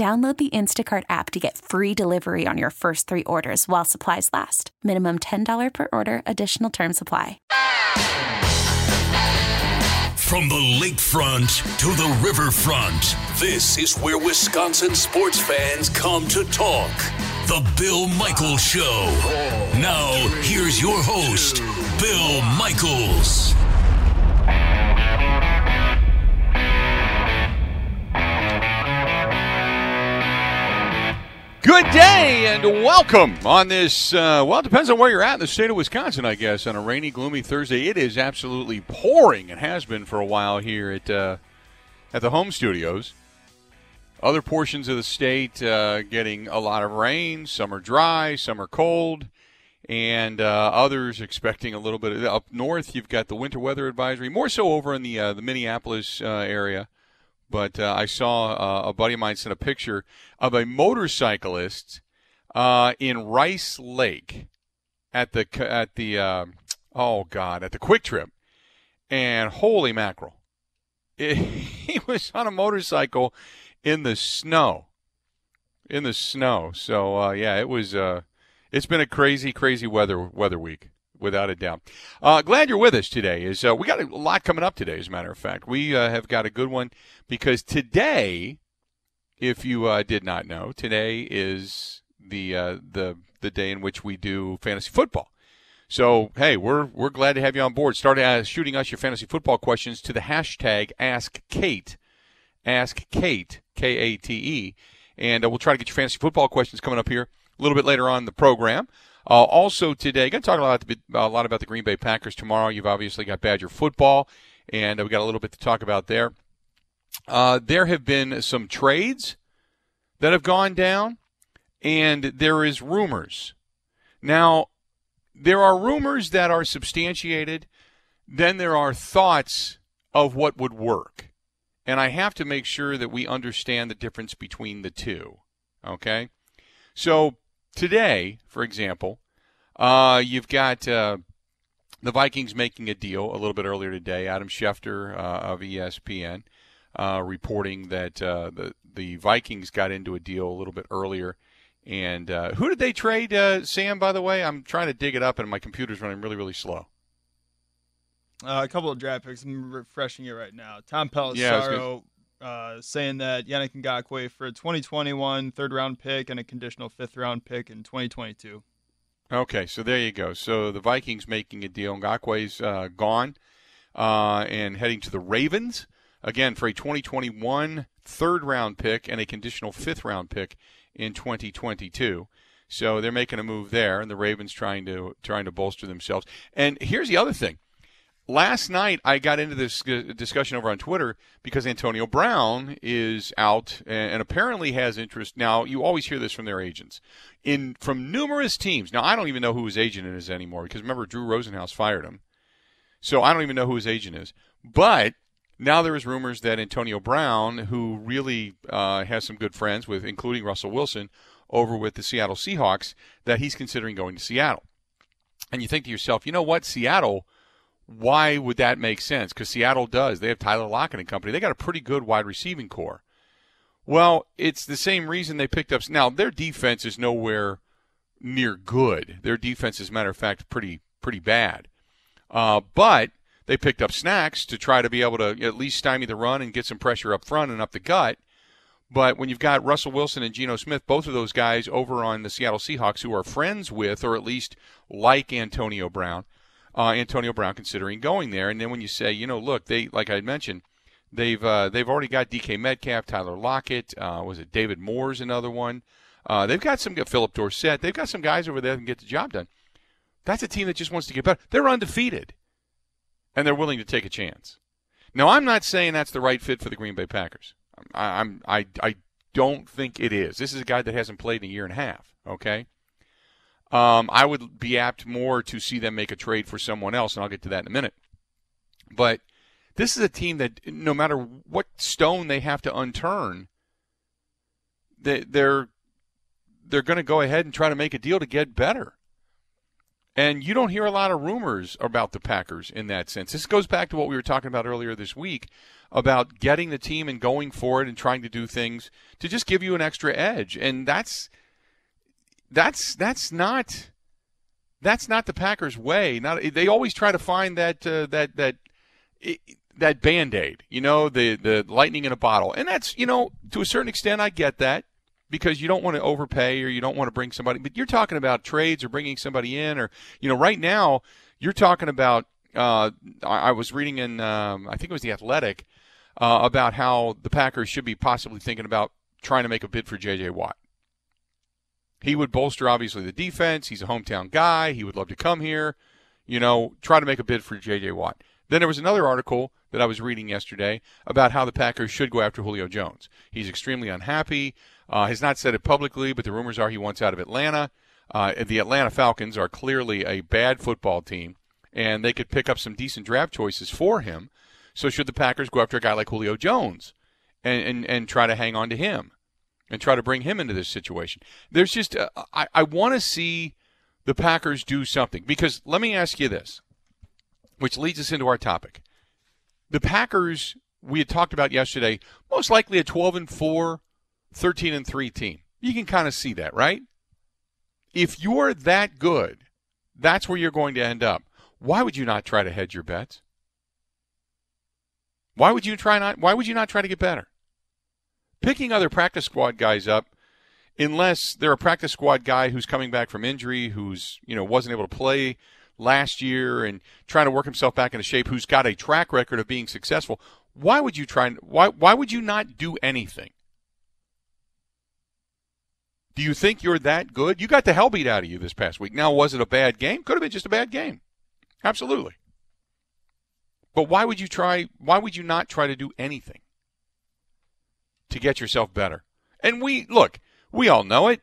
Download the Instacart app to get free delivery on your first three orders while supplies last. Minimum $10 per order, additional term supply. From the lakefront to the riverfront, this is where Wisconsin sports fans come to talk. The Bill Michaels Show. Now, here's your host, Bill Michaels. Good day and welcome on this. Uh, well, it depends on where you're at in the state of Wisconsin, I guess. On a rainy, gloomy Thursday, it is absolutely pouring. It has been for a while here at uh, at the home studios. Other portions of the state uh, getting a lot of rain. Some are dry, some are cold, and uh, others expecting a little bit of, up north. You've got the winter weather advisory, more so over in the uh, the Minneapolis uh, area but uh, I saw uh, a buddy of mine sent a picture of a motorcyclist uh, in Rice Lake at the at the um, oh god at the Kwik Trip, and holy mackerel, it, he was on a motorcycle in the snow, in the snow. So uh, yeah, it was. Uh, it's been a crazy, crazy weather weather week without a doubt. Uh, glad you're with us today. Is uh, we got a lot coming up today? As a matter of fact, we uh, have got a good one because today, if you uh, did not know, today is the uh, the the day in which we do fantasy football. So hey, we're we're glad to have you on board. Start uh, shooting us your fantasy football questions to the hashtag Ask Kate, Ask Kate K A T E, and we'll try to get your fantasy football questions coming up here a little bit later on the program. Uh, also today, going to talk a lot, a lot about the Green Bay Packers tomorrow. You've obviously got Badger football, and we got a little bit to talk about there. Uh, there have been some trades that have gone down, and there is rumors. Now, there are rumors that are substantiated. Then there are thoughts of what would work. And I have to make sure that we understand the difference between the two. Okay? So today, for example, uh, you've got uh, the Vikings making a deal a little bit earlier today. Adam Schefter uh, of ESPN uh, reporting that uh, the the Vikings got into a deal a little bit earlier. And uh, who did they trade, Sam? By the way, I'm trying to dig it up, and my computer's running really, really slow. a couple of draft picks. I'm refreshing it right now. Tom Pelissero uh, saying that Yannick Ngakoue for a 2021 third round pick and a conditional fifth round pick in 2022. Okay, so there you go. So the Vikings making a deal. Ngakoue's uh, gone uh, and heading to the Ravens again for a 2021 third round pick and a conditional fifth round pick in 2022. So they're making a move there, and the Ravens trying to trying to bolster themselves. And here's the other thing: last night I got into this discussion over on Twitter because Antonio Brown is out and apparently has interest. Now you always hear this from their agents, in from numerous teams. Now I don't even know who his agent is anymore because remember Drew Rosenhaus fired him, so I don't even know who his agent is. But now there is rumors that Antonio Brown, who really uh, has some good friends with, including Russell Wilson, over with the Seattle Seahawks, that he's considering going to Seattle. And you think to yourself, you know what, Seattle why would that make sense? Because Seattle does. They have Tyler Lockett and company. They got a pretty good wide receiving corps. Well, it's the same reason they picked up. Now their defense is nowhere near good. Their defense, as a matter of fact, pretty pretty bad. Uh, but they picked up Snacks to try to be able to at least stymie the run and get some pressure up front and up the gut. But when you've got Russell Wilson and Geno Smith, both of those guys over on the Seattle Seahawks who are friends with, or at least like Antonio Brown, uh, Antonio Brown considering going there. And then when you say, you know, look, they like I mentioned, they've uh, they've already got DK Metcalf, Tyler Lockett, uh, was it David Moore's another one. Uh, they've got some Phillip Dorsett. They've got some guys over there that can get the job done. That's a team that just wants to get better. They're undefeated, and they're willing to take a chance. Now, I'm not saying that's the right fit for the Green Bay Packers. I, I'm I I don't think it is. This is a guy that hasn't played in a year and a half. Okay. Um, I would be apt more to see them make a trade for someone else, and I'll get to that in a minute. But this is a team that, no matter what stone they have to unturn, they, they're they're going to go ahead and try to make a deal to get better. And you don't hear a lot of rumors about the Packers in that sense. This goes back to what we were talking about earlier this week about getting the team and going for it and trying to do things to just give you an extra edge. And that's that's that's not that's not the Packers' way. Not they always try to find that uh, that that that band aid, you know, the the lightning in a bottle, and that's you know to a certain extent I get that because you don't want to overpay or you don't want to bring somebody. But you're talking about trades or bringing somebody in, or you know, right now you're talking about. Uh, I, was reading in um, I think it was the Athletic uh, about how the Packers should be possibly thinking about trying to make a bid for J.J. Watt. He would bolster obviously the defense. He's a hometown guy. He would love to come here. You know, try to make a bid for J.J. Watt. Then there was another article that I was reading yesterday about how the Packers should go after Julio Jones. He's extremely unhappy. Uh, has not said it publicly, but the rumors are he wants out of Atlanta. Uh, the Atlanta Falcons are clearly a bad football team, and they could pick up some decent draft choices for him. So should the Packers go after a guy like Julio Jones and, and, and try to hang on to him and try to bring him into this situation? There's just, uh, I, I want to see the Packers do something because let me ask you this, which leads us into our topic. The Packers, we had talked about yesterday, most likely a 12 and 4 13 and 3 team. You can kind of see that, right? If you're that good, that's where you're going to end up. Why would you not try to hedge your bets? Why would you try not why would you not try to get better? Picking other practice squad guys up unless they're a practice squad guy who's coming back from injury, who's, you know, wasn't able to play last year and trying to work himself back into shape, who's got a track record of being successful, why would you try why why would you not do anything? Do you think you're that good? You got the hell beat out of you this past week. Now, was it a bad game? Could have been just a bad game. Absolutely. But why would you try? Why would you not try to do anything to get yourself better? And we, look, we all know it.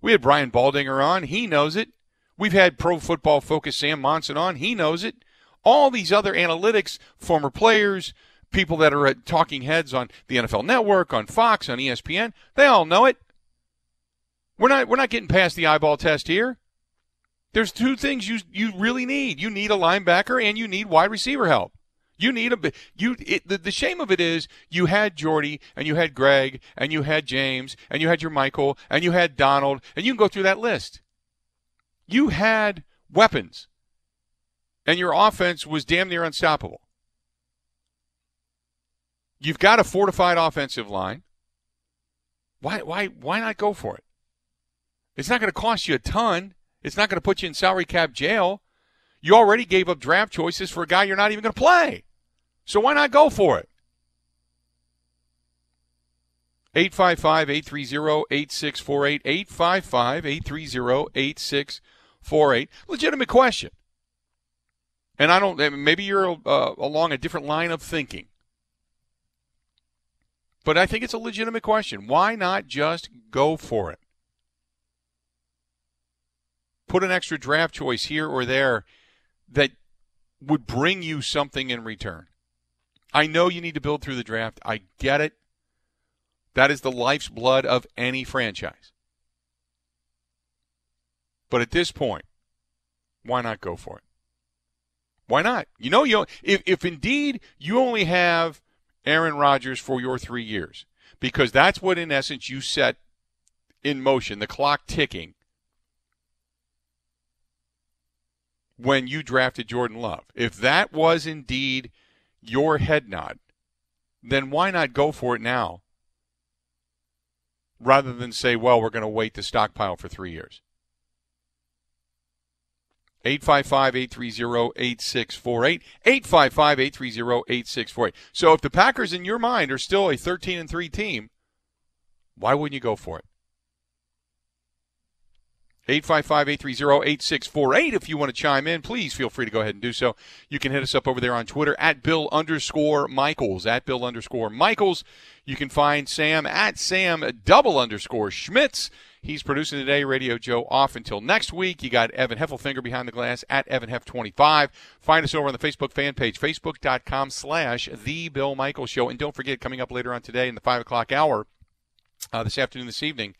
We had Brian Baldinger on. He knows it. We've had pro football focus Sam Monson on. He knows it. All these other analytics, former players, people that are at talking heads on the NFL Network, on Fox, on ESPN, they all know it. We're not we're not getting past the eyeball test here. There's two things you you really need. You need a linebacker and you need wide receiver help. You need a you. It, the, the shame of it is you had Jordy and you had Greg and you had James and you had your Michael and you had Donald and you can go through that list. You had weapons, and your offense was damn near unstoppable. You've got a fortified offensive line. Why why why not go for it? It's not going to cost you a ton. It's not going to put you in salary cap jail. You already gave up draft choices for a guy you're not even going to play. So why not go for it? 855 830 8648. 855 830 8648. Legitimate question. And I don't, maybe you're uh, along a different line of thinking. But I think it's a legitimate question. Why not just go for it? put an extra draft choice here or there that would bring you something in return. I know you need to build through the draft. I get it. That is the life's blood of any franchise. But at this point, why not go for it? Why not? You know, you if if indeed you only have Aaron Rodgers for your three years, because that's what in essence you set in motion, the clock ticking when you drafted Jordan Love. If that was indeed your head nod, then why not go for it now rather than say, well, we're going to wait to stockpile for three years. 855 830 8648. 855 830 8648. So if the Packers, in your mind, are still a 13 and 3 team, why wouldn't you go for it? 855 830 8648. If you want to chime in, please feel free to go ahead and do so. You can hit us up over there on Twitter at Bill underscore Michaels. At Bill underscore Michaels. You can find Sam at Sam double underscore Schmitz. He's producing today. Radio Joe off until next week. You got Evan Heffelfinger behind the glass at Evan Heff25. Find us over on the Facebook fan page, facebook.com slash The Bill Michaels Show. And don't forget, coming up later on today in the 5 o'clock hour, uh, this afternoon, this evening,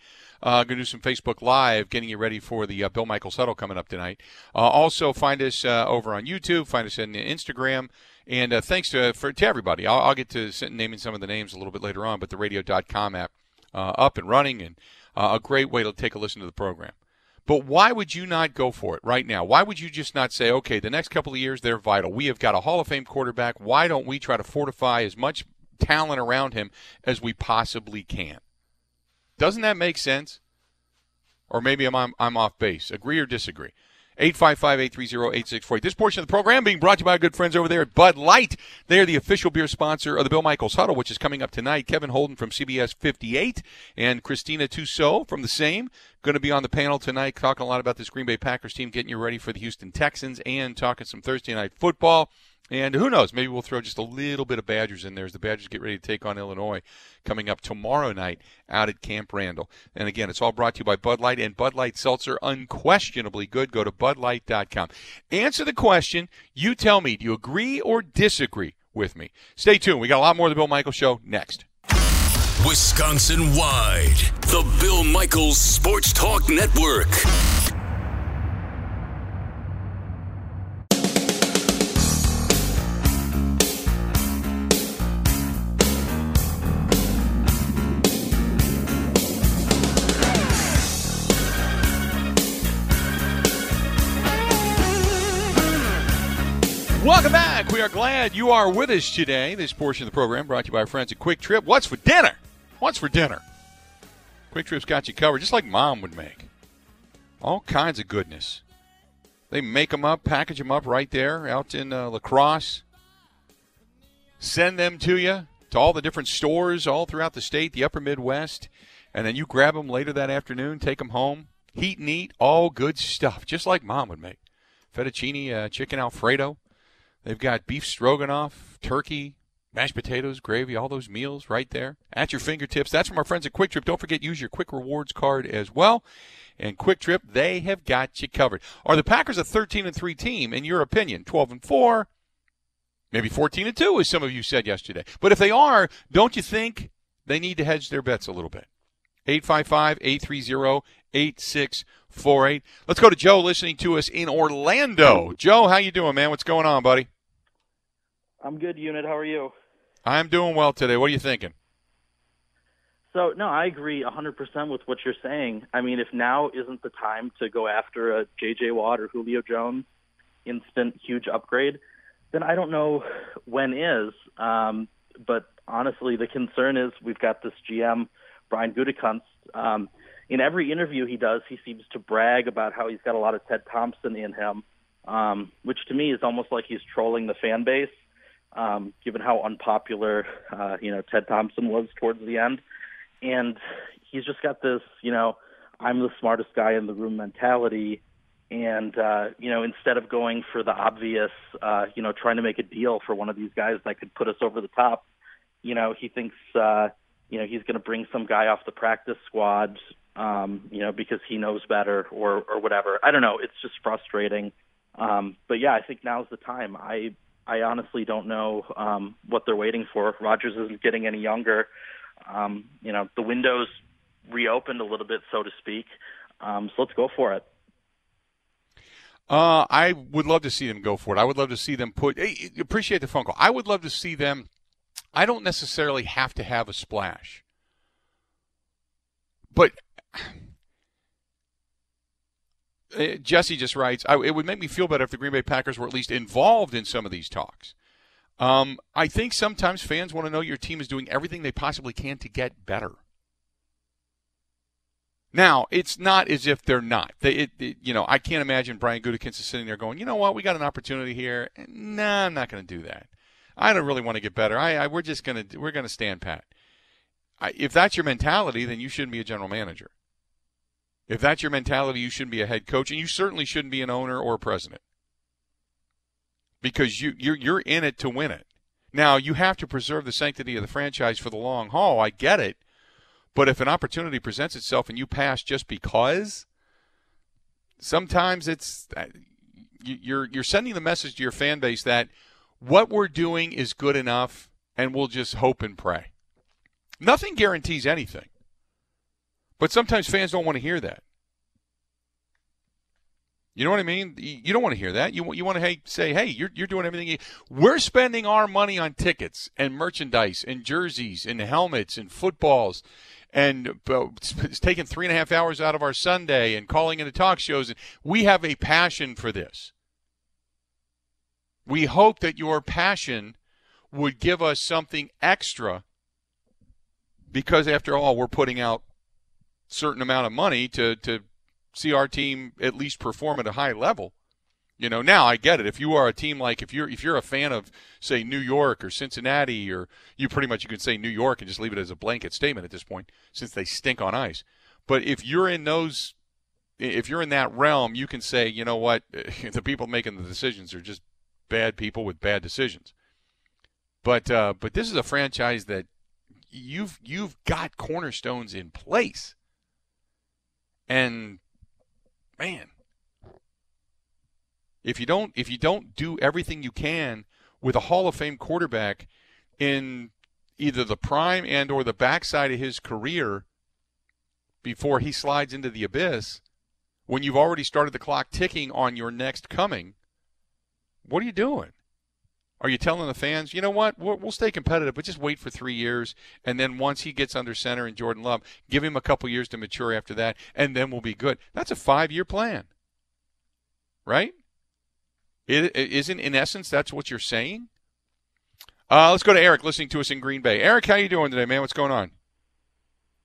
uh, going to do some Facebook Live, getting you ready for the uh, Bill Michael Huddle coming up tonight. Uh, also, find us uh, over on YouTube. Find us on Instagram. And uh, thanks to for to everybody. I'll, I'll, get to naming some of the names a little bit later on, but the radio.com app uh, up and running and a great way to take a listen to the program. But why would you not go for it right now? Why would you just not say, okay, the next couple of years they're vital. We have got a Hall of Fame quarterback. Why don't we try to fortify as much talent around him as we possibly can? Doesn't that make sense? Or maybe I'm, I'm off base. Agree or disagree? 855-830-8648. This portion of the program being brought to you by our good friends over there at Bud Light. They are the official beer sponsor of the Bill Michaels Huddle, which is coming up tonight. Kevin Holden from CBS 58 and Christina Tussaud from the same going to be on the panel tonight talking a lot about this Green Bay Packers team, getting you ready for the Houston Texans and talking some Thursday night football. And who knows? Maybe we'll throw just a little bit of Badgers in there as the Badgers get ready to take on Illinois coming up tomorrow night out at Camp Randall. And again, it's all brought to you by Bud Light and Bud Light Seltzer, unquestionably good. Go to budlight.com. Answer the question. You tell me, do you agree or disagree with me? Stay tuned. We got a lot more of the Bill Michaels Show next. Wisconsin wide, the Bill Michaels Sports Talk Network. Are glad you are with us today. This portion of the program brought to you by our friends at Kwik Trip. What's for dinner? What's for dinner? Kwik Trip's got you covered, just like mom would make. All kinds of goodness. They make them up, package them up right there out in uh, La Crosse. Send them to you to all the different stores all throughout the state, the upper Midwest. And then you grab them later that afternoon, take them home, heat and eat, all good stuff, just like mom would make. Fettuccine, uh, chicken Alfredo They've got beef stroganoff, turkey, mashed potatoes, gravy, all those meals right there at your fingertips. That's from our friends at Kwik Trip. Don't forget, use your Kwik Rewards card as well. And Kwik Trip, they have got you covered. Are the Packers a 13 and 3 team in your opinion? 12 and 4, maybe 14 and 2, as some of you said yesterday. But if they are, don't you think they need to hedge their bets a little bit? 855 830 8648. Let's go to Joe listening to us in Orlando. Joe, how you doing, man? What's going on, buddy? I'm good, Unit. How are you? I'm doing well today. What are you thinking? So, no, I agree 100% with what you're saying. I mean, if now isn't the time to go after a J.J. Watt or Julio Jones instant huge upgrade, then I don't know when is. Um, but honestly, the concern is we've got this GM, Brian Gutekunst. Um, in every interview he does, he seems to brag about how he's got a lot of Ted Thompson in him, um, which to me is almost like he's trolling the fan base um, given how unpopular uh, you know Ted Thompson was towards the end, and he's just got this you know I'm the smartest guy in the room mentality, and uh, you know instead of going for the obvious uh, you know trying to make a deal for one of these guys that could put us over the top, you know he thinks uh, you know he's going to bring some guy off the practice squad um, you know because he knows better or or whatever. I don't know. It's just frustrating. Um, but yeah, I think now's the time. I I honestly don't know um, what they're waiting for. Rodgers isn't getting any younger. Um, you know, the window's reopened a little bit, so to speak. Um, so let's go for it. Uh, I would love to see them go for it. I would love to see them put. Hey, appreciate the phone call. I would love to see them. I don't necessarily have to have a splash, but Jesse just writes, it would make me feel better if the Green Bay Packers were at least involved in some of these talks. Um, I think sometimes fans want to know your team is doing everything they possibly can to get better. Now, it's not as if they're not. They, it, it, you know, I can't imagine Brian Gutekunst is sitting there going, you know what, we got an opportunity here. Nah, I'm not going to do that. I don't really want to get better. I, I we're just going to we're going to stand pat. I, if that's your mentality, then you shouldn't be a general manager. If that's your mentality, you shouldn't be a head coach, and you certainly shouldn't be an owner or a president because you you're, you're in it to win it. Now you have to preserve the sanctity of the franchise for the long haul. I get it, but if an opportunity presents itself and you pass just because, sometimes it's uh, you're you're sending the message to your fan base that what we're doing is good enough and we'll just hope and pray. Nothing guarantees anything. But sometimes fans don't want to hear that. You know what I mean? You don't want to hear that. You you want to say, "Hey, you're you're doing everything. We're spending our money on tickets and merchandise and jerseys and helmets and footballs and uh, it's taking three and a half hours out of our Sunday and calling into talk shows. We have a passion for this. We hope that your passion would give us something extra because, after all, we're putting out certain amount of money to, to see our team at least perform at a high level. You know, now I get it. If you are a team like if you're if you're a fan of say New York or Cincinnati or you pretty much you can say New York and just leave it as a blanket statement at this point since they stink on ice. But if you're in those if you're in that realm, you can say, you know what, the people making the decisions are just bad people with bad decisions. But uh, but this is a franchise that you've you've got cornerstones in place. And man, if you don't if you don't do everything you can with a Hall of Fame quarterback in either the prime and or the backside of his career before he slides into the abyss, when you've already started the clock ticking on your next coming, what are you doing? Are you telling the fans, you know what, we'll, we'll, stay competitive, but just wait for three years, and then once he gets under center and Jordan Love, give him a couple years to mature after that, and then we'll be good. That's a five-year plan, right? It, it isn't in essence that's what you're saying. Uh, let's go to Eric, listening to us in Green Bay. Eric, how you doing today, man? What's going on?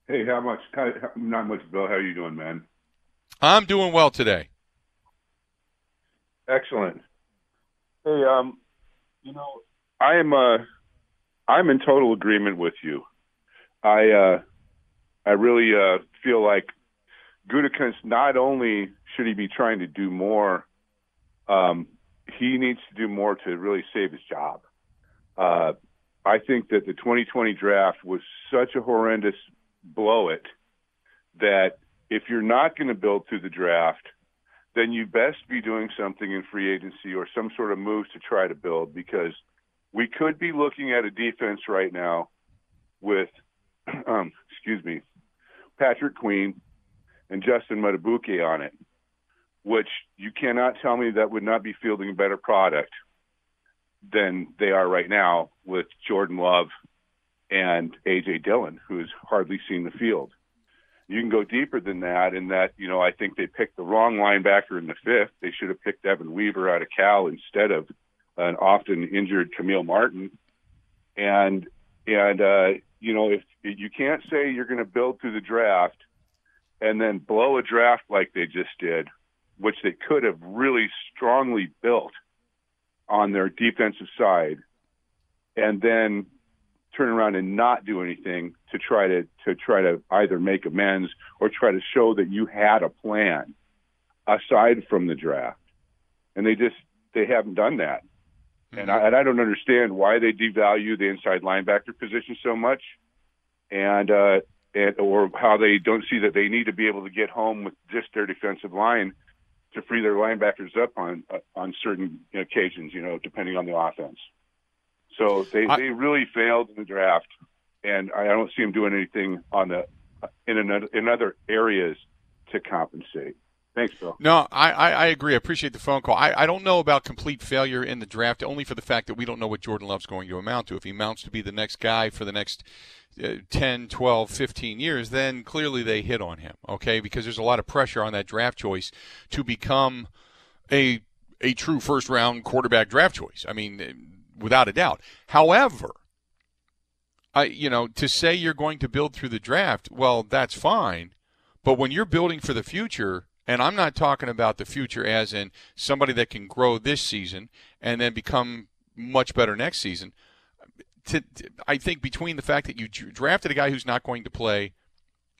Hey, how much? How, not much, Bill. How are you doing, man? I'm doing well today. Excellent. Hey, um, you know, I am uh, I'm in total agreement with you. I uh, I really uh, feel like Gutekunst not only should he be trying to do more um, he needs to do more to really save his job. Uh, I think that the 2020 draft was such a horrendous blow it that if you're not going to build through the draft, then you best be doing something in free agency or some sort of moves to try to build because we could be looking at a defense right now with, um, excuse me, Patrick Queen and Justin Madubuike on it which you cannot tell me that would not be fielding a better product than they are right now with Jordan Love and AJ Dillon, who's hardly seen the field. You can go deeper than that in that, you know, I think they picked the wrong linebacker in the fifth. They should have picked Evan Weaver out of Cal instead of an often injured Kamal Martin. And and uh, you know, if you can't say you're going to build through the draft and then blow a draft like they just did which they could have really strongly built on their defensive side, and then turn around and not do anything to try to to try to either make amends or try to show that you had a plan aside from the draft. And they just they haven't done that. Mm-hmm. And I and I don't understand why they devalue the inside linebacker position so much. And uh and or how they don't see that they need to be able to get home with just their defensive line to free their linebackers up on uh, on certain occasions, you know, depending on the offense. So they I, they really failed in the draft, and I don't see them doing anything on the in another in other areas to compensate. Thanks, Bill. No, I, I, agree. I appreciate the phone call. I, I don't know about complete failure in the draft, only for the fact that we don't know what Jordan Love's going to amount to. If he amounts to be the next guy for the next uh, 10, 12, 15 years, then clearly they hit on him, okay? Because there's a lot of pressure on that draft choice to become a a true first round quarterback draft choice. I mean, without a doubt. However, I you know, to say you're going to build through the draft, well, that's fine. But when you're building for the future, and I'm not talking about the future as in somebody that can grow this season and then become much better next season. To, I think between the fact that you drafted a guy who's not going to play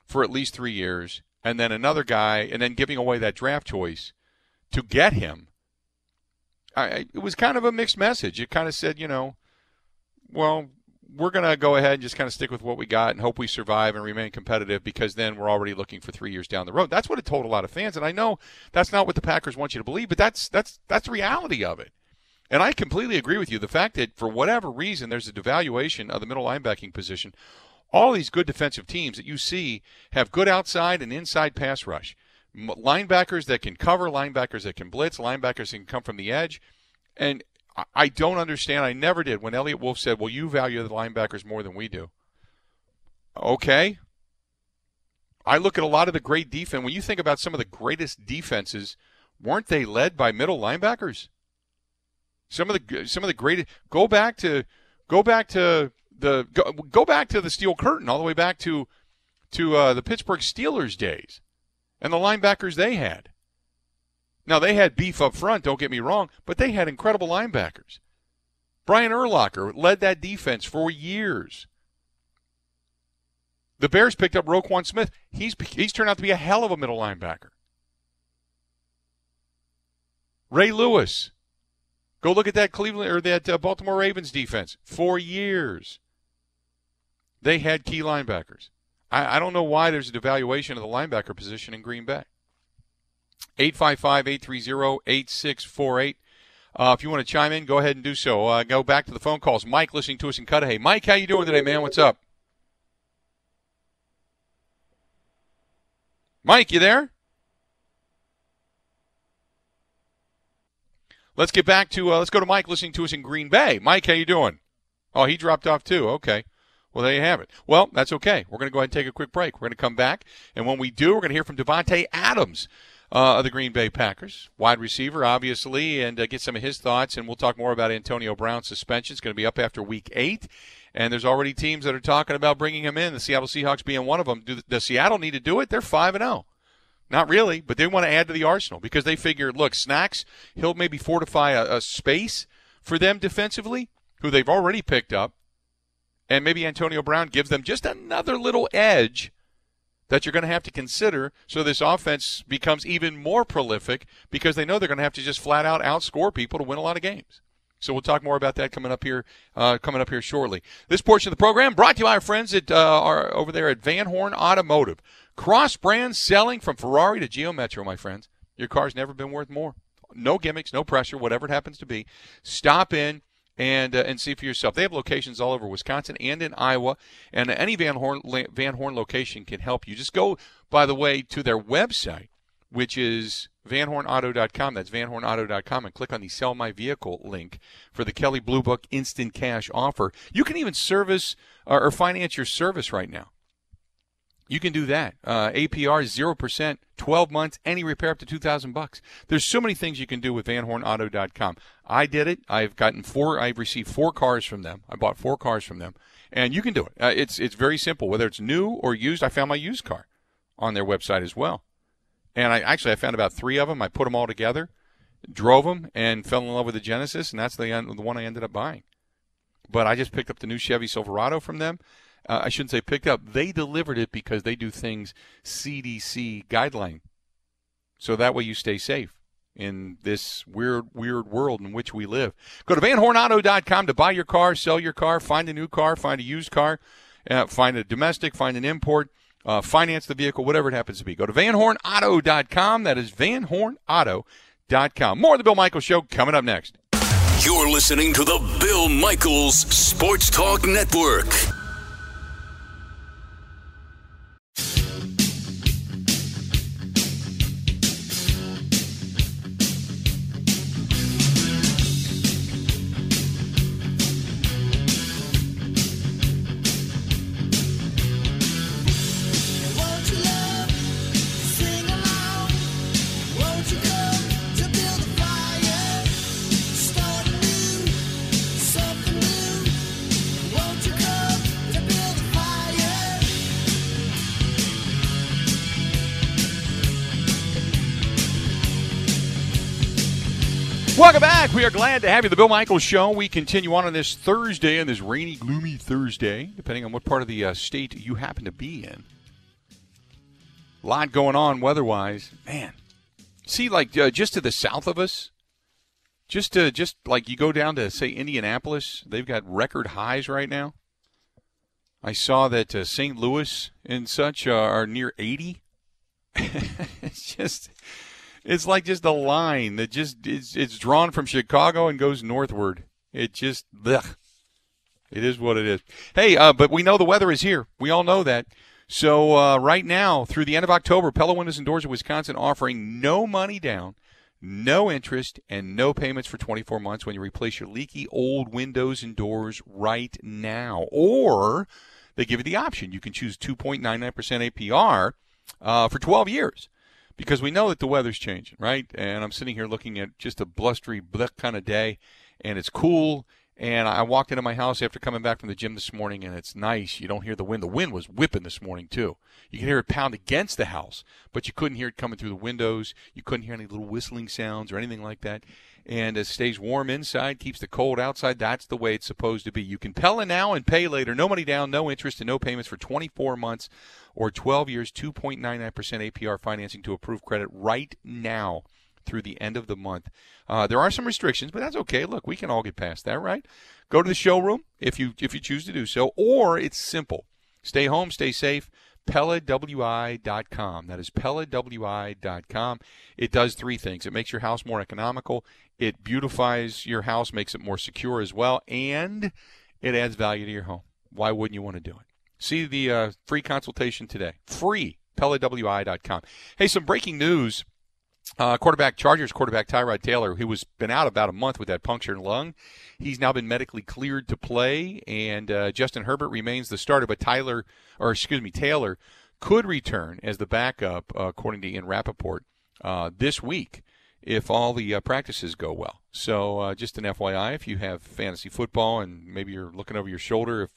for at least three years, and then another guy, and then giving away that draft choice to get him, I, it was kind of a mixed message. It kind of said, you know, well, we're going to go ahead and just kind of stick with what we got and hope we survive and remain competitive because then we're already looking for three years down the road. That's what it told a lot of fans, and I know that's not what the Packers want you to believe, but that's that's that's the reality of it. And I completely agree with you. The fact that for whatever reason there's a devaluation of the middle linebacking position, all these good defensive teams that you see have good outside and inside pass rush, linebackers that can cover, linebackers that can blitz, linebackers that can come from the edge, and I don't understand. I never did when Eliot Wolf said, "Well, you value the linebackers more than we do." Okay. I look at a lot of the great defense. When you think about some of the greatest defenses, weren't they led by middle linebackers? Some of the some of the greatest. Go back to go back to the go, go back to the steel curtain all the way back to to uh, the Pittsburgh Steelers days and the linebackers they had. Now, they had beef up front, don't get me wrong, but they had incredible linebackers. Brian Urlacher led that defense for years. The Bears picked up Roquan Smith. He's, he's turned out to be a hell of a middle linebacker. Ray Lewis. Go look at that Cleveland or that uh, Baltimore Ravens defense. For years, they had key linebackers. I, I don't know why there's a devaluation of the linebacker position in Green Bay. 855 830 8648. Uh, if you want to chime in, go ahead and do so. Uh, go back to the phone calls. Mike listening to us in Cudahy. Mike, how you doing today, man? What's up? Mike, you there? Let's get back to uh, let's go to Mike listening to us in Green Bay. Mike, how you doing? Oh, he dropped off too. Okay. Well, there you have it. Well, that's okay. We're going to go ahead and take a quick break. We're going to come back, and when we do, we're going to hear from Davante Adams uh, of the Green Bay Packers, wide receiver, obviously, and uh, get some of his thoughts. And we'll talk more about Antonio Brown's suspension. It's going to be up after Week Eight, and there's already teams that are talking about bringing him in. The Seattle Seahawks being one of them. Do, does Seattle need to do it? They're five and zero. Oh. Not really, but they want to add to the arsenal because they figure, look, Snacks, he'll maybe fortify a, a space for them defensively, who they've already picked up, and maybe Antonio Brown gives them just another little edge that you're going to have to consider so this offense becomes even more prolific because they know they're going to have to just flat out outscore people to win a lot of games. So we'll talk more about that coming up here, uh, coming up here shortly. This portion of the program brought to you by our friends at uh, are over there at Van Horn Automotive. Cross brand selling from Ferrari to Geo Metro, my friends. Your car's never been worth more. No gimmicks, no pressure, whatever it happens to be. Stop in and uh, and see for yourself. They have locations all over Wisconsin and in Iowa, and any Van Horn Van Horn location can help you. Just go, by the way, to their website, which is vanhornauto.com. That's vanhornauto.com, and click on the Sell My Vehicle link for the Kelley Blue Book Instant Cash offer. You can even service or finance your service right now. You can do that. Uh, APR zero percent, twelve months, any repair up to two thousand bucks. There's so many things you can do with VanHornAuto.com. I did it. I've gotten four. I've received four cars from them. I bought four cars from them, and you can do it. Uh, it's it's very simple. Whether it's new or used, I found my used car on their website as well. And I actually I found about three of them. I put them all together, drove them, and fell in love with the Genesis, and that's the the one I ended up buying. But I just picked up the new Chevy Silverado from them uh, I shouldn't say picked up. They delivered it because they do things CDC guideline. So that way you stay safe in this weird, weird world in which we live. Go to vanhornauto.com to buy your car, sell your car, find a new car, find a used car, uh, find a domestic, find an import, uh, finance the vehicle, whatever it happens to be. Go to vanhornauto.com. That is vanhornauto.com. More of the Bill Michaels Show coming up next. You're listening to the Bill Michaels Sports Talk Network. We are glad to have you. The Bill Michaels Show. We continue on on this Thursday, on this rainy, gloomy Thursday, depending on what part of the uh, state you happen to be in. A lot going on weather-wise, man. See, like uh, just to the south of us, just to just like you go down to say Indianapolis, they've got record highs right now. I saw that uh, St. Louis and such uh, are near 80. it's just it's like just a line that just it's, it's drawn from Chicago and goes northward. It just. It is what it is. Hey, uh, but we know the weather is here. We all know that. So uh, right now, through the end of October, Pella Windows and Doors of Wisconsin offering no money down, no interest, and no payments for 24 months when you replace your leaky old windows and doors right now. Or they give you the option. You can choose 2.99% APR uh, for 12 years because we know that the weather's changing, right? And I'm sitting here looking at just a blustery, black kind of day, and it's cool. And I walked into my house after coming back from the gym this morning, and it's nice. You don't hear the wind. The wind was whipping this morning, too. You can hear it pound against the house, but you couldn't hear it coming through the windows. You couldn't hear any little whistling sounds or anything like that. And it stays warm inside, keeps the cold outside. That's the way it's supposed to be. You can Pella now and pay later. No money down, no interest, and no payments for 24 months or 12 years, 2.99% APR financing to approve credit right now through the end of the month. Uh, there are some restrictions, but that's okay. Look, we can all get past that, right? Go to the showroom if you if you choose to do so, or it's simple. Stay home, stay safe. PellaWI.com. That is PellaWI.com. It does three things. It makes your house more economical. It beautifies your house, makes it more secure as well, and it adds value to your home. Why wouldn't you want to do it? See the uh, free consultation today. Free. PellaWI.com. Hey, some breaking news. Uh, quarterback Chargers quarterback Tyrod Taylor, who was been out about a month with that punctured lung, he's now been medically cleared to play, and uh, Justin Herbert remains the starter. But Tyler, or excuse me, Taylor could return as the backup, uh, according to Ian Rapoport, uh, this week if all the uh, practices go well. So uh, just an FYI, if you have fantasy football and maybe you're looking over your shoulder, if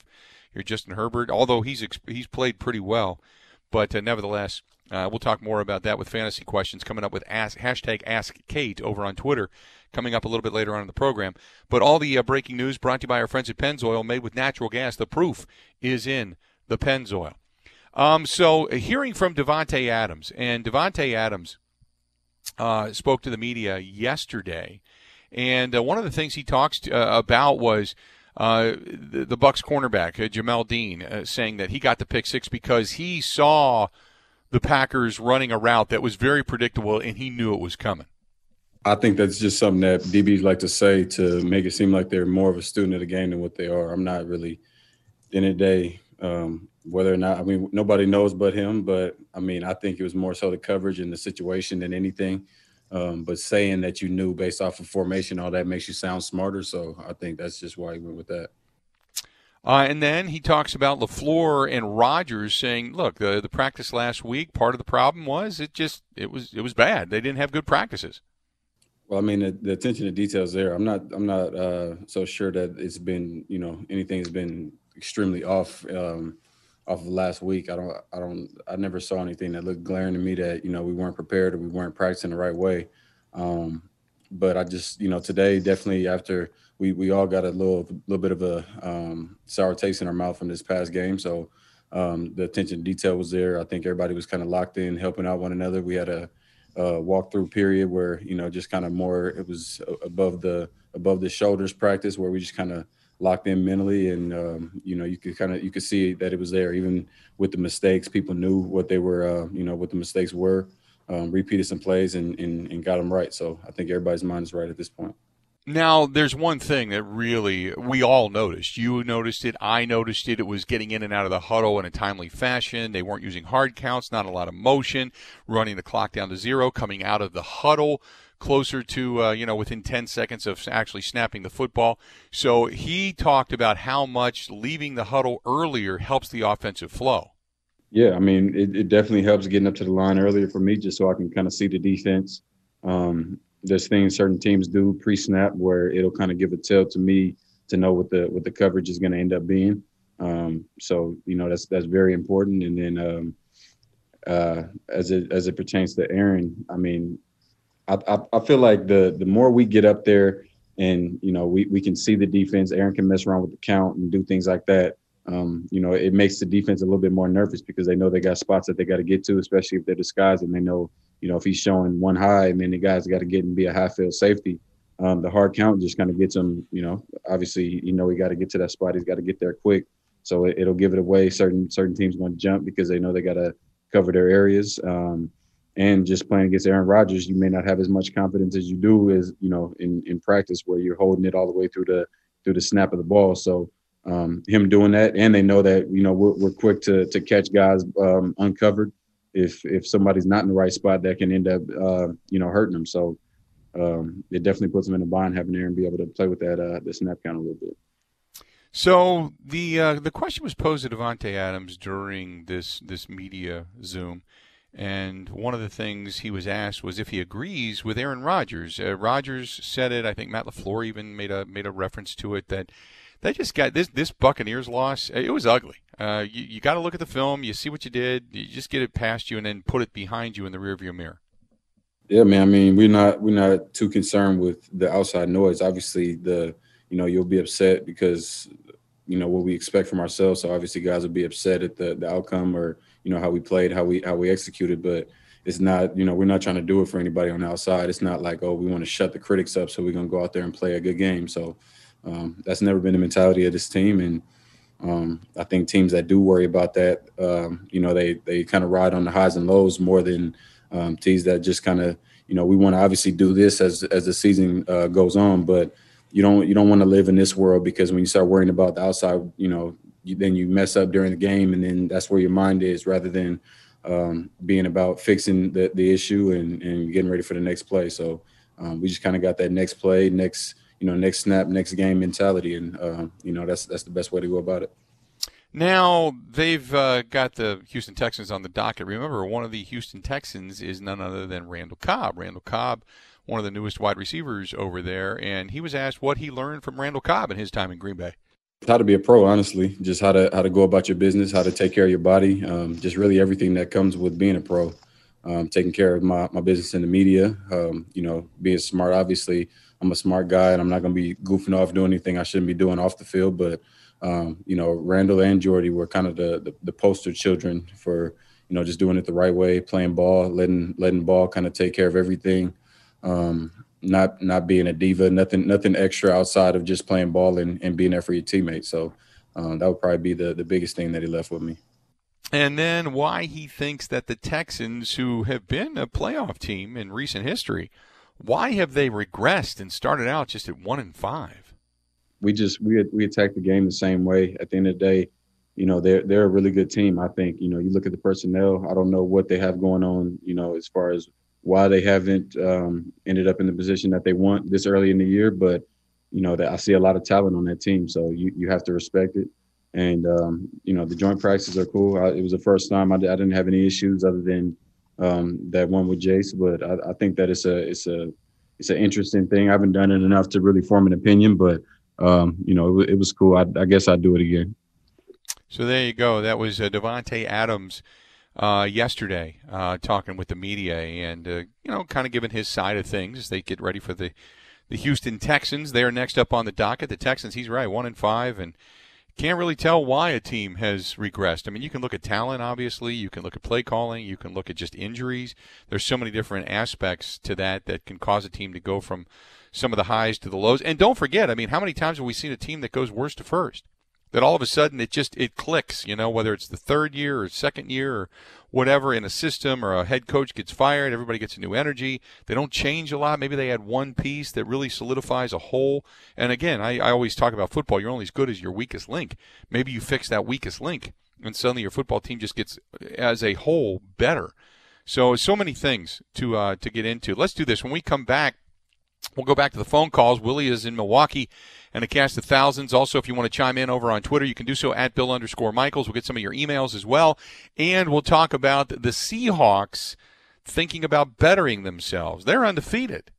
you're Justin Herbert, although he's he's played pretty well, but nevertheless, uh, we'll talk more about that with fantasy questions coming up with ask, hashtag Ask Kate over on Twitter, coming up a little bit later on in the program. But all the uh, breaking news brought to you by our friends at Pennzoil, made with natural gas. The proof is in the Pennzoil. Um, so, uh, hearing from Davante Adams, and Davante Adams uh, spoke to the media yesterday, and uh, one of the things he talks to, uh, about was uh, the, the, Bucks cornerback uh, Jamel Dean uh, saying that he got the pick six because he saw the Packers running a route that was very predictable and he knew it was coming. I think that's just something that DBs like to say to make it seem like they're more of a student of the game than what they are. I'm not really, in a day, um, whether or not, I mean, nobody knows but him, but I mean, I think it was more so the coverage and the situation than anything. Um, but saying that you knew based off of formation, all that makes you sound smarter. So I think that's just why he went with that. Uh, and then he talks about LaFleur and Rodgers saying, "Look, the the practice last week. Part of the problem was it just it was it was bad. They didn't have good practices." Well, I mean, the, the attention to details there. I'm not I'm not uh, so sure that it's been you know anything has been extremely off. Um, off of last week. I don't, I don't, I never saw anything that looked glaring to me that you know we weren't prepared or we weren't practicing the right way. Um, but I just, you know, today definitely after we we all got a little little bit of a um, sour taste in our mouth from this past game. So um, the attention to detail was there. I think everybody was kind of locked in, helping out one another. We had a, a walkthrough period where you know just kind of more it was above the above the shoulders practice where we just kind of locked in mentally, and um, you know you could kind of you could see that it was there. Even with the mistakes, people knew what they were, uh, you know, what the mistakes were. Um, repeated some plays and, and and got them right. So I think everybody's mind is right at this point. Now, there's one thing that really we all noticed. You noticed it. I noticed it. It was getting in and out of the huddle in a timely fashion. They weren't using hard counts, not a lot of motion, running the clock down to zero, coming out of the huddle closer to uh, you know within 10 seconds of actually snapping the football. So he talked about how much leaving the huddle earlier helps the offensive flow. Yeah, I mean it, it definitely helps getting up to the line earlier for me, just so I can kind of see the defense. Um, there's things certain teams do pre-snap where it'll kind of give a tell to me to know what the what the coverage is going to end up being. Um, so you know that's that's very important. And then um, uh, as it as it pertains to Aaron, I mean I, I, I feel like the the more we get up there and you know we we can see the defense. Aaron can mess around with the count and do things like that. Um, you know, it makes the defense a little bit more nervous because they know they got spots that they got to get to, especially if they're disguised and they know, you know, if he's showing one high and then the guys got to get and be a high field safety. Um, the hard count just kind of gets him, you know, obviously, you know, he got to get to that spot. He's got to get there quick. So it, will give it away. Certain certain teams going to jump because they know they got to cover their areas. Um, and just playing against Aaron Rodgers, you may not have as much confidence as you do as you know in in practice where you're holding it all the way through the through the snap of the ball. So um, him doing that, and they know that you know we're, we're quick to to catch guys um, uncovered if if somebody's not in the right spot that can end up uh, you know hurting them. So um, it definitely puts them in a bind having Aaron be able to play with that uh, the snap count a little bit. So the uh, the question was posed to Davante Adams during this this media Zoom. And one of the things he was asked was if he agrees with Aaron Rodgers. Uh, Rodgers said it. I think Matt LaFleur even made a made a reference to it that they just got this this Buccaneers loss. It was ugly. Uh, you you got to look at the film. You see what you did. You just get it past you and then put it behind you in the rearview mirror. Yeah, man. I mean, we're not we're not too concerned with the outside noise. Obviously, the you know you'll be upset because you know what we expect from ourselves. So obviously, guys will be upset at the the outcome or you know how we played, how we how we executed, but it's not you know we're not trying to do it for anybody on the outside. It's not like oh we want to shut the critics up, so we're gonna go out there and play a good game. So um, that's never been the mentality of this team, and um, I think teams that do worry about that, um, you know, they they kind of ride on the highs and lows more than um, teams that just kind of you know we want to obviously do this as as the season uh, goes on, but you don't you don't want to live in this world because when you start worrying about the outside, you know, you, then you mess up during the game, and then that's where your mind is rather than um, being about fixing the, the issue and, and getting ready for the next play. So um, we just kind of got that next play, next you know, next snap, next game mentality, and uh, you know that's that's the best way to go about it. Now they've uh, got the Houston Texans on the docket. Remember, one of the Houston Texans is none other than Randall Cobb. Randall Cobb, one of the newest wide receivers over there, and he was asked what he learned from Randall Cobb in his time in Green Bay how to be a pro honestly just how to how to go about your business how to take care of your body um, just really everything that comes with being a pro um, taking care of my, my business in the media um, you know being smart obviously i'm a smart guy and i'm not going to be goofing off doing anything i shouldn't be doing off the field but um, you know randall and jordy were kind of the, the, the poster children for you know just doing it the right way playing ball letting letting ball kind of take care of everything um, not not being a diva, nothing nothing extra outside of just playing ball and, and being there for your teammates. So um, that would probably be the the biggest thing that he left with me. And then why he thinks that the Texans, who have been a playoff team in recent history, why have they regressed and started out just at one and five? We just we we attack the game the same way. At the end of the day, you know they're they're a really good team. I think you know you look at the personnel. I don't know what they have going on. You know as far as why they haven't um, ended up in the position that they want this early in the year. But you know, that I see a lot of talent on that team, so you you have to respect it. And um, you know, the joint practices are cool. I, it was the first time I, I, didn't have any issues other than um, that one with Jace. But I, I, think that it's a it's a it's an interesting thing. I haven't done it enough to really form an opinion, but um, you know, it, it was cool. I, I, guess I'd do it again. So there you go. That was uh, Davante Adams uh, yesterday, uh, talking with the media and uh, you know, kind of giving his side of things as they get ready for the the Houston Texans. They are next up on the docket. The Texans, he's right, one and five, and can't really tell why a team has regressed. I mean, you can look at talent, obviously. You can look at play calling. You can look at just injuries. There's so many different aspects to that that can cause a team to go from some of the highs to the lows. And don't forget, I mean, how many times have we seen a team that goes worst to first? That all of a sudden it just it clicks you know whether it's the third year or second year or whatever in a system or a head coach gets fired everybody gets a new energy. They don't change a lot. Maybe they add one piece that really solidifies a whole. And again I, I always talk about football. You're only as good as your weakest link. Maybe you fix that weakest link and suddenly your football team just gets as a whole better. So so many things to uh, to get into. Let's do this. When we come back we'll go back to the phone calls willie is in milwaukee and a cast of thousands. Also, if you want to chime in over on Twitter, you can do so at Bill underscore Michaels. We'll get some of your emails as well. And we'll talk about the Seahawks thinking about bettering themselves. They're undefeated.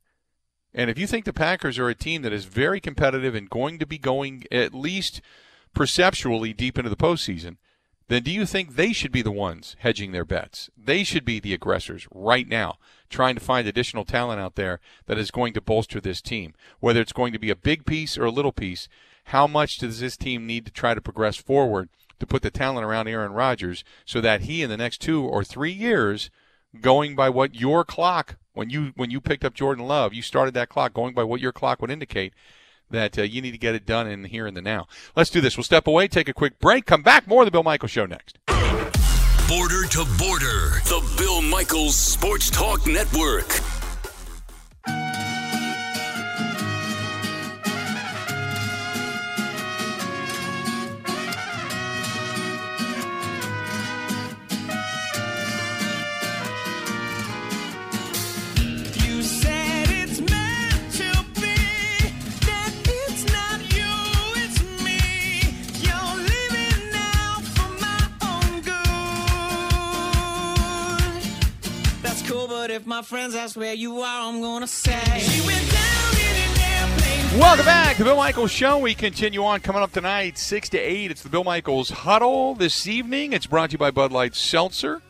And if you think the Packers are a team that is very competitive and going to be going at least perceptually deep into the postseason, then do you think they should be the ones hedging their bets? They should be the aggressors right now, trying to find additional talent out there that is going to bolster this team. Whether it's going to be a big piece or a little piece, how much does this team need to try to progress forward to put the talent around Aaron Rodgers so that he in the next two or three years, going by what your clock when you when you picked up Jordan Love, you started that clock going by what your clock would indicate that uh, you need to get it done in here and the now. Let's do this. We'll step away, take a quick break, come back. More of the Bill Michaels Show next. Border to border, the Bill Michaels Sports Talk Network. My friends ask where you are, I'm gonna say Welcome back to the Bill Michaels Show. We continue on coming up tonight, 6 to 8. It's the Bill Michaels Huddle this evening. It's brought to you by Bud Light Seltzer.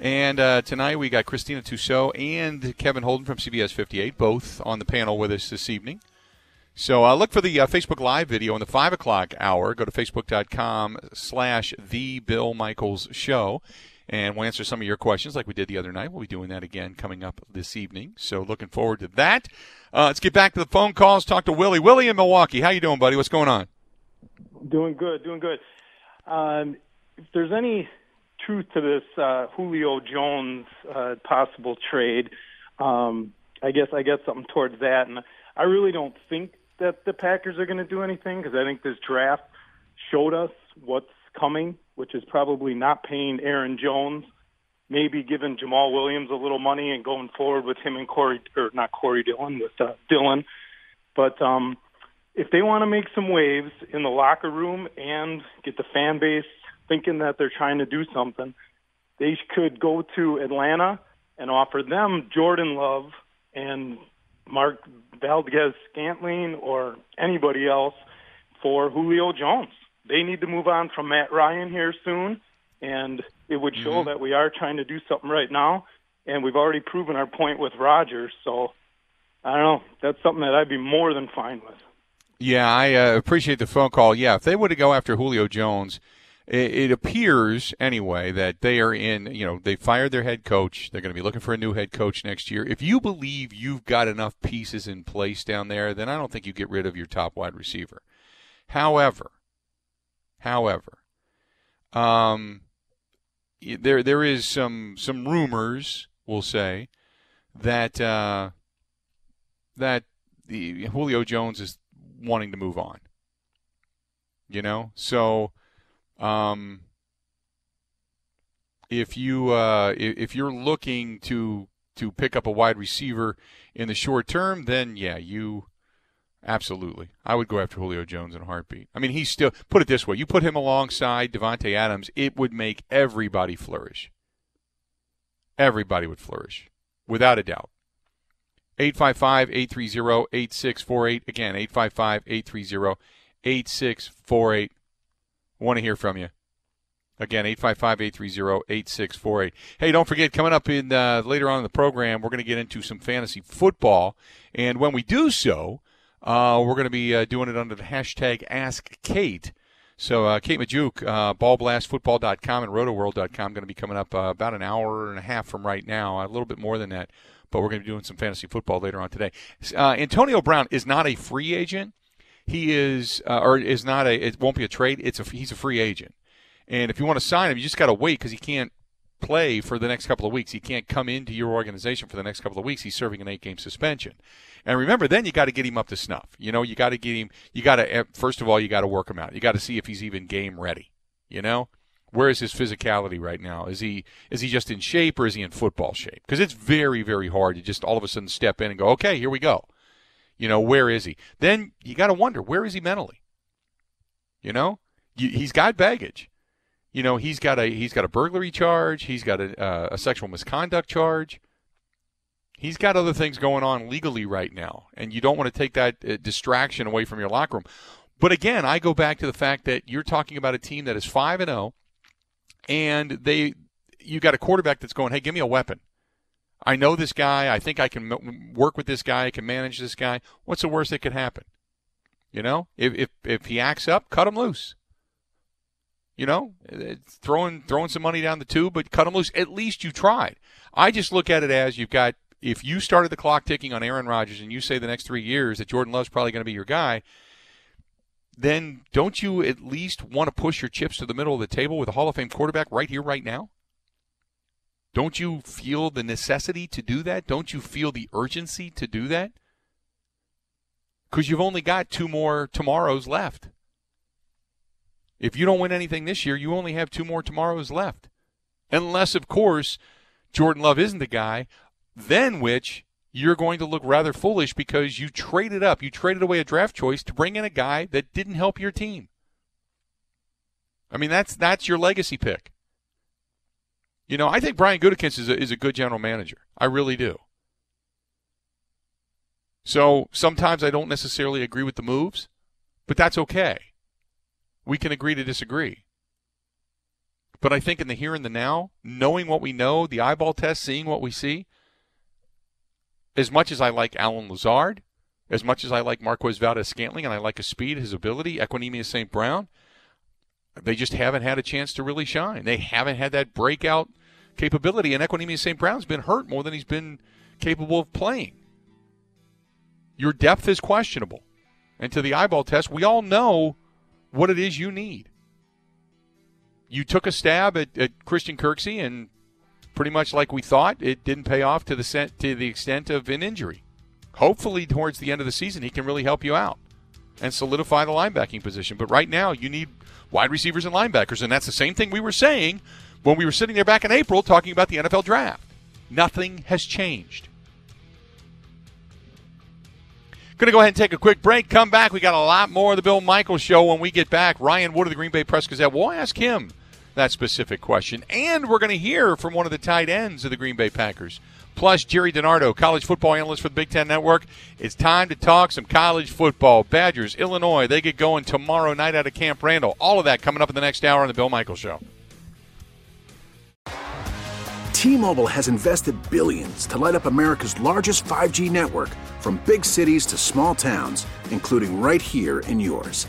And uh, tonight we got Christina Tussaud and Kevin Holden from CBS 58, both on the panel with us this evening. So uh, look for the uh, Facebook Live video in the 5 o'clock hour. Go to facebook.com slash The Bill Michaels Show and we'll answer some of your questions like we did the other night. We'll be doing that again coming up this evening. So looking forward to that. Uh, let's get back to the phone calls. Talk to Willie. Willie in Milwaukee. How you doing, buddy? What's going on? Doing good. Doing good. Um, if there's any truth to this uh, Julio Jones uh, possible trade, um, I guess I get something towards that, and I really don't think that the Packers are going to do anything because I think this draft showed us what's coming which is probably not paying Aaron Jones, maybe giving Jamaal Williams a little money and going forward with him and Corey, or not Corey Dillon, with uh, Dillon. But um, if they want to make some waves in the locker room and get the fan base thinking that they're trying to do something, they could go to Atlanta and offer them Jordan Love and Mark Valdes Scantling or anybody else for Julio Jones they need to move on from Matt Ryan here soon, and it would show mm-hmm. that we are trying to do something right now, and we've already proven our point with Rodgers, So I don't know. That's something that I'd be more than fine with. Yeah, I uh, appreciate the phone call. Yeah, if they were to go after Julio Jones, it, it, appears anyway that they are in. You know, they fired their head coach. They're going to be looking for a new head coach next year. If you believe you've got enough pieces in place down there, then I don't think you get rid of your top wide receiver. However, However, um, there there is some some rumors, we'll say, that uh, that the Julio Jones is wanting to move on. You know, so um, if you uh, if you're looking to to pick up a wide receiver in the short term, then yeah, you Absolutely. I would go after Julio Jones in a heartbeat. I mean, he's still, put it this way you put him alongside Davante Adams, it would make everybody flourish. Everybody would flourish, without a doubt. 855 830 8648. Again, 855 830 8648. Want to hear from you. Again, 855 830 8648. Hey, don't forget, coming up in uh, later on in the program, we're going to get into some fantasy football. And when we do so, uh, we're going to be uh, doing it under the hashtag Ask Kate. So uh, Kate Magdziuk, uh, ballblastfootball.com and rotoworld.com going to be coming up uh, about an hour and a half from right now, a little bit more than that. But we're going to be doing some fantasy football later on today. Uh, Antonio Brown is not a free agent. He is, uh, or is not a. It won't be a trade. It's a. He's a free agent. And if you want to sign him, you just got to wait because he can't play for the next couple of weeks. He can't come into your organization for the next couple of weeks. He's serving an eight game suspension. And remember, then you got to get him up to snuff. You know, you got to get him, you got to, eh, first of all, you got to work him out. You got to see if he's even game ready. You know? Where is his physicality right now? Is he is he just in shape or is he in football shape? Because it's very very hard to just all of a sudden step in and go, okay, here we go. You know, where is he? Then you got to wonder where is he mentally. You know, he's got baggage you know he's got a he's got a burglary charge he's got a, uh, a sexual misconduct charge he's got other things going on legally right now and you don't want to take that uh, distraction away from your locker room but again i go back to the fact that you're talking about a team that is 5 and 0 and they you got a quarterback that's going, "Hey, give me a weapon." I know this guy. I think I can work with this guy. I can manage this guy. What's the worst that could happen? You know, if if if he acts up, cut him loose. You know, throwing throwing some money down the tube, but cut him loose. At least you tried. I just look at it as you've got. If you started the clock ticking on Aaron Rodgers and you say the next three years that Jordan Love's probably going to be your guy, then don't you at least want to push your chips to the middle of the table with a Hall of Fame quarterback right here, right now? Don't you feel the necessity to do that? Don't you feel the urgency to do that? Because you've only got two more tomorrows left. If you don't win anything this year, you only have two more tomorrows left. Unless, of course, Jordan Love isn't the guy, then which you're going to look rather foolish because you traded up, you traded away a draft choice to bring in a guy that didn't help your team. I mean, that's that's your legacy pick. You know, I think Brian Gutekunst is a, is a good general manager. I really do. So sometimes I don't necessarily agree with the moves, but that's okay. We can agree to disagree. But I think in the here and the now, knowing what we know, the eyeball test, seeing what we see, as much as I like Allen Lazard, as much as I like Marquez Valdes Scantling, and I like his speed, his ability, Equanimeous St. Brown, they just haven't had a chance to really shine. They haven't had that breakout capability, and Equanimeous St. Brown's been hurt more than he's been capable of playing. Your depth is questionable. And to the eyeball test, we all know what it is you need. You took a stab at, at Christian Kirksey, and pretty much like we thought, it didn't pay off to the to the extent of an injury. Hopefully, towards the end of the season, he can really help you out and solidify the linebacking position. But right now, you need wide receivers and linebackers, and that's the same thing we were saying when we were sitting there back in April talking about the NFL draft. Nothing has changed. Going to go ahead and take a quick break. Come back. We got a lot more of the Bill Michaels show when we get back. Ryan Wood of the Green Bay Press Gazette. We'll ask him that specific question. And we're going to hear from one of the tight ends of the Green Bay Packers. Plus, Jerry DiNardo, college football analyst for the Big Ten Network. It's time to talk some college football. Badgers, Illinois, they get going tomorrow night out of Camp Randall. All of that coming up in the next hour on the Bill Michaels Show. T-Mobile has invested billions to light up America's largest 5G network from big cities to small towns, including right here in yours.